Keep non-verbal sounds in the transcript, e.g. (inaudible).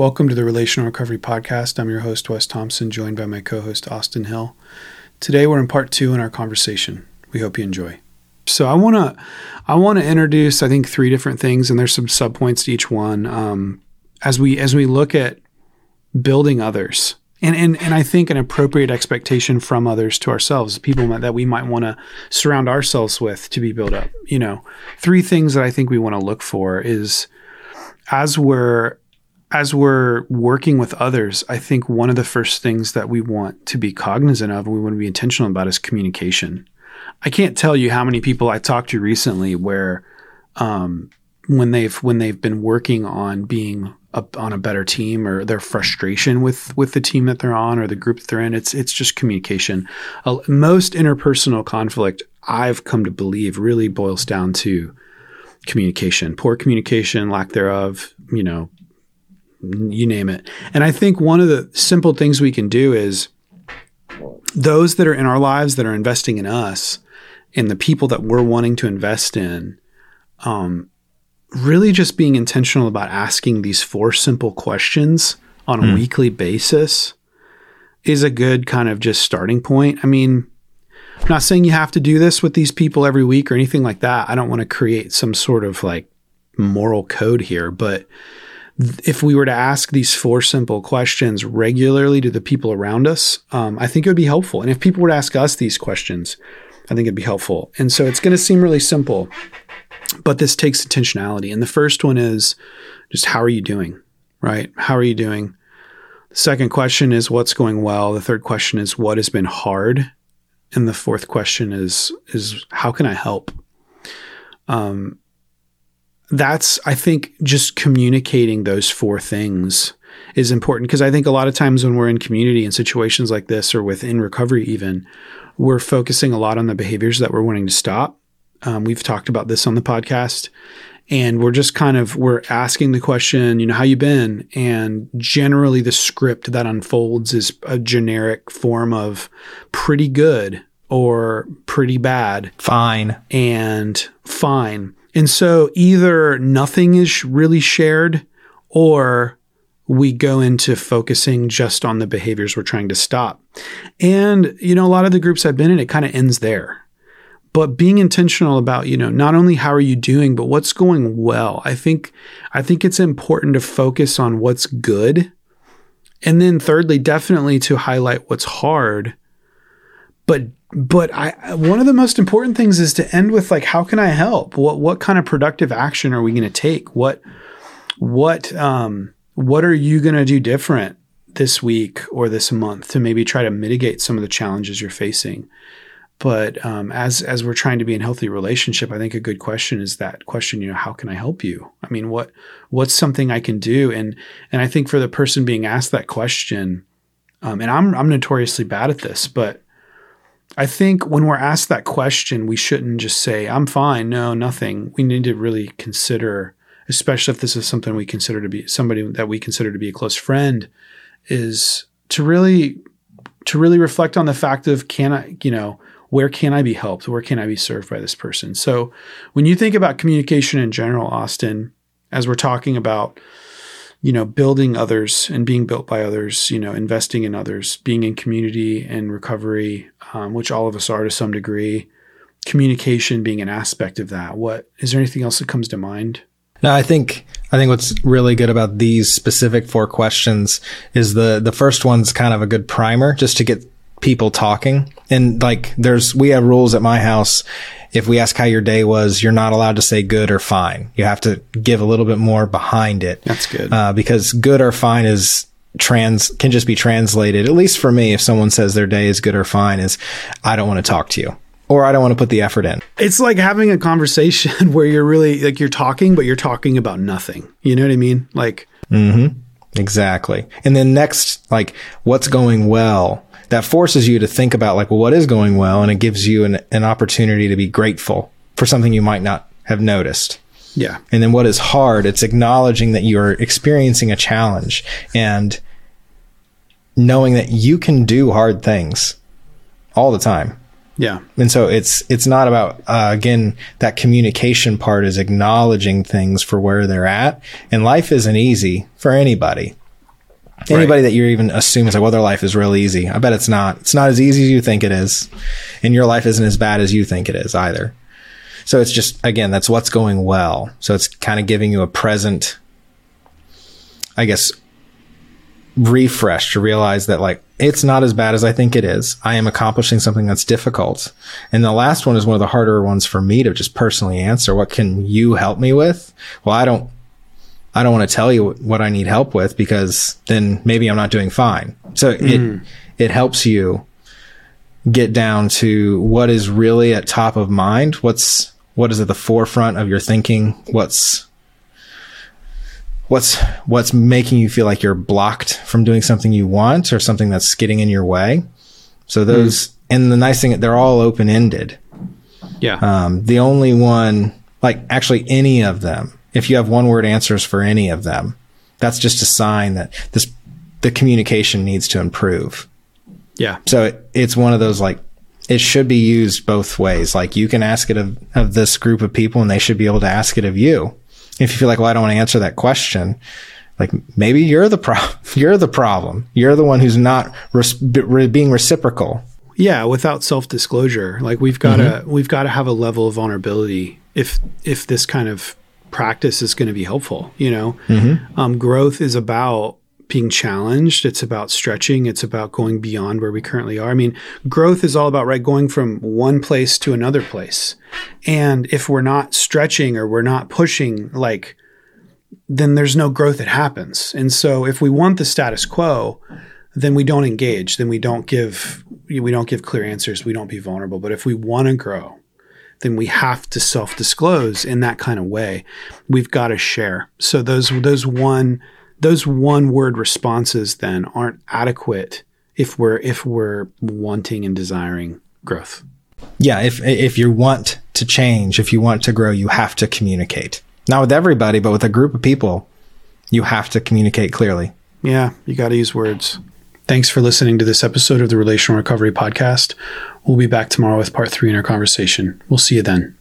Welcome to the Relational Recovery Podcast. I'm your host, Wes Thompson, joined by my co host, Austin Hill. Today, we're in part two in our conversation. We hope you enjoy. So, I want to I want to introduce, I think, three different things, and there's some subpoints to each one. Um, as we as we look at building others, and, and and I think an appropriate expectation from others to ourselves, people that we might want to surround ourselves with to be built up. You know, three things that I think we want to look for is as we're as we're working with others, I think one of the first things that we want to be cognizant of and we want to be intentional about is communication. I can't tell you how many people I talked to recently where um, when they've when they've been working on being a, on a better team or their frustration with with the team that they're on or the group that they're in it's it's just communication. Uh, most interpersonal conflict I've come to believe really boils down to communication, poor communication, lack thereof, you know, you name it. And I think one of the simple things we can do is those that are in our lives that are investing in us and the people that we're wanting to invest in, um, really just being intentional about asking these four simple questions on a mm. weekly basis is a good kind of just starting point. I mean, I'm not saying you have to do this with these people every week or anything like that. I don't want to create some sort of like moral code here, but if we were to ask these four simple questions regularly to the people around us, um, I think it would be helpful. And if people were to ask us these questions, I think it'd be helpful. And so it's going to seem really simple, but this takes intentionality. And the first one is just how are you doing? Right? How are you doing? The second question is what's going well. The third question is what has been hard. And the fourth question is is how can I help? Um, that's I think just communicating those four things is important. Because I think a lot of times when we're in community in situations like this or within recovery even we're focusing a lot on the behaviors that we're wanting to stop. Um, we've talked about this on the podcast. And we're just kind of we're asking the question you know how you been? And generally the script that unfolds is a generic form of pretty good or pretty bad. Fine. And fine and so either nothing is really shared or we go into focusing just on the behaviors we're trying to stop. And, you know, a lot of the groups I've been in, it kind of ends there. But being intentional about, you know, not only how are you doing, but what's going well. I think I think it's important to focus on what's good. And then thirdly, definitely to highlight what's hard. But but I one of the most important things is to end with like how can I help? What what kind of productive action are we going to take? What what um what are you going to do different this week or this month to maybe try to mitigate some of the challenges you're facing? But um, as as we're trying to be in healthy relationship, I think a good question is that question. You know, how can I help you? I mean, what what's something I can do? And and I think for the person being asked that question, um, and I'm I'm notoriously bad at this, but I think when we're asked that question, we shouldn't just say, I'm fine. No, nothing. We need to really consider, especially if this is something we consider to be somebody that we consider to be a close friend, is to really to really reflect on the fact of can I, you know, where can I be helped? Where can I be served by this person? So when you think about communication in general, Austin, as we're talking about you know, building others and being built by others, you know, investing in others, being in community and recovery, um, which all of us are to some degree, communication being an aspect of that. What is there anything else that comes to mind? No, I think I think what's really good about these specific four questions is the the first one's kind of a good primer just to get people talking. And like there's we have rules at my house if we ask how your day was, you're not allowed to say good or fine. You have to give a little bit more behind it. That's good. Uh, because good or fine is trans can just be translated. At least for me, if someone says their day is good or fine, is I don't want to talk to you or I don't want to put the effort in. It's like having a conversation (laughs) where you're really like you're talking, but you're talking about nothing. You know what I mean? Like, mm-hmm. exactly. And then next, like, what's going well? That forces you to think about like, well, what is going well? And it gives you an, an opportunity to be grateful for something you might not have noticed. Yeah. And then what is hard? It's acknowledging that you're experiencing a challenge and knowing that you can do hard things all the time. Yeah. And so it's it's not about uh, again that communication part is acknowledging things for where they're at and life isn't easy for anybody. Anybody that you're even assuming is like, well, their life is real easy. I bet it's not. It's not as easy as you think it is. And your life isn't as bad as you think it is either. So it's just, again, that's what's going well. So it's kind of giving you a present, I guess, refresh to realize that like it's not as bad as I think it is. I am accomplishing something that's difficult. And the last one is one of the harder ones for me to just personally answer. What can you help me with? Well, I don't, I don't want to tell you what I need help with because then maybe I'm not doing fine. So it, it helps you get down to what is really at top of mind. What's, what is at the forefront of your thinking? What's, what's what's making you feel like you're blocked from doing something you want or something that's getting in your way. So those mm. and the nice thing they're all open ended. Yeah. Um, the only one like actually any of them, if you have one word answers for any of them, that's just a sign that this the communication needs to improve. Yeah. So it, it's one of those like it should be used both ways. Like you can ask it of, of this group of people and they should be able to ask it of you if you feel like, well, I don't want to answer that question, like maybe you're the pro- (laughs) you're the problem. You're the one who's not res- being reciprocal. Yeah, without self disclosure, like we've got to mm-hmm. we've got to have a level of vulnerability if if this kind of practice is going to be helpful. You know, mm-hmm. um, growth is about being challenged. It's about stretching. It's about going beyond where we currently are. I mean, growth is all about, right, going from one place to another place. And if we're not stretching or we're not pushing, like, then there's no growth that happens. And so if we want the status quo, then we don't engage. Then we don't give, we don't give clear answers. We don't be vulnerable. But if we want to grow, then we have to self disclose in that kind of way. We've got to share. So those, those one, those one word responses then aren't adequate if we're if we're wanting and desiring growth. Yeah, if if you want to change, if you want to grow, you have to communicate. Not with everybody, but with a group of people, you have to communicate clearly. Yeah, you got to use words. Thanks for listening to this episode of the Relational Recovery Podcast. We'll be back tomorrow with part three in our conversation. We'll see you then.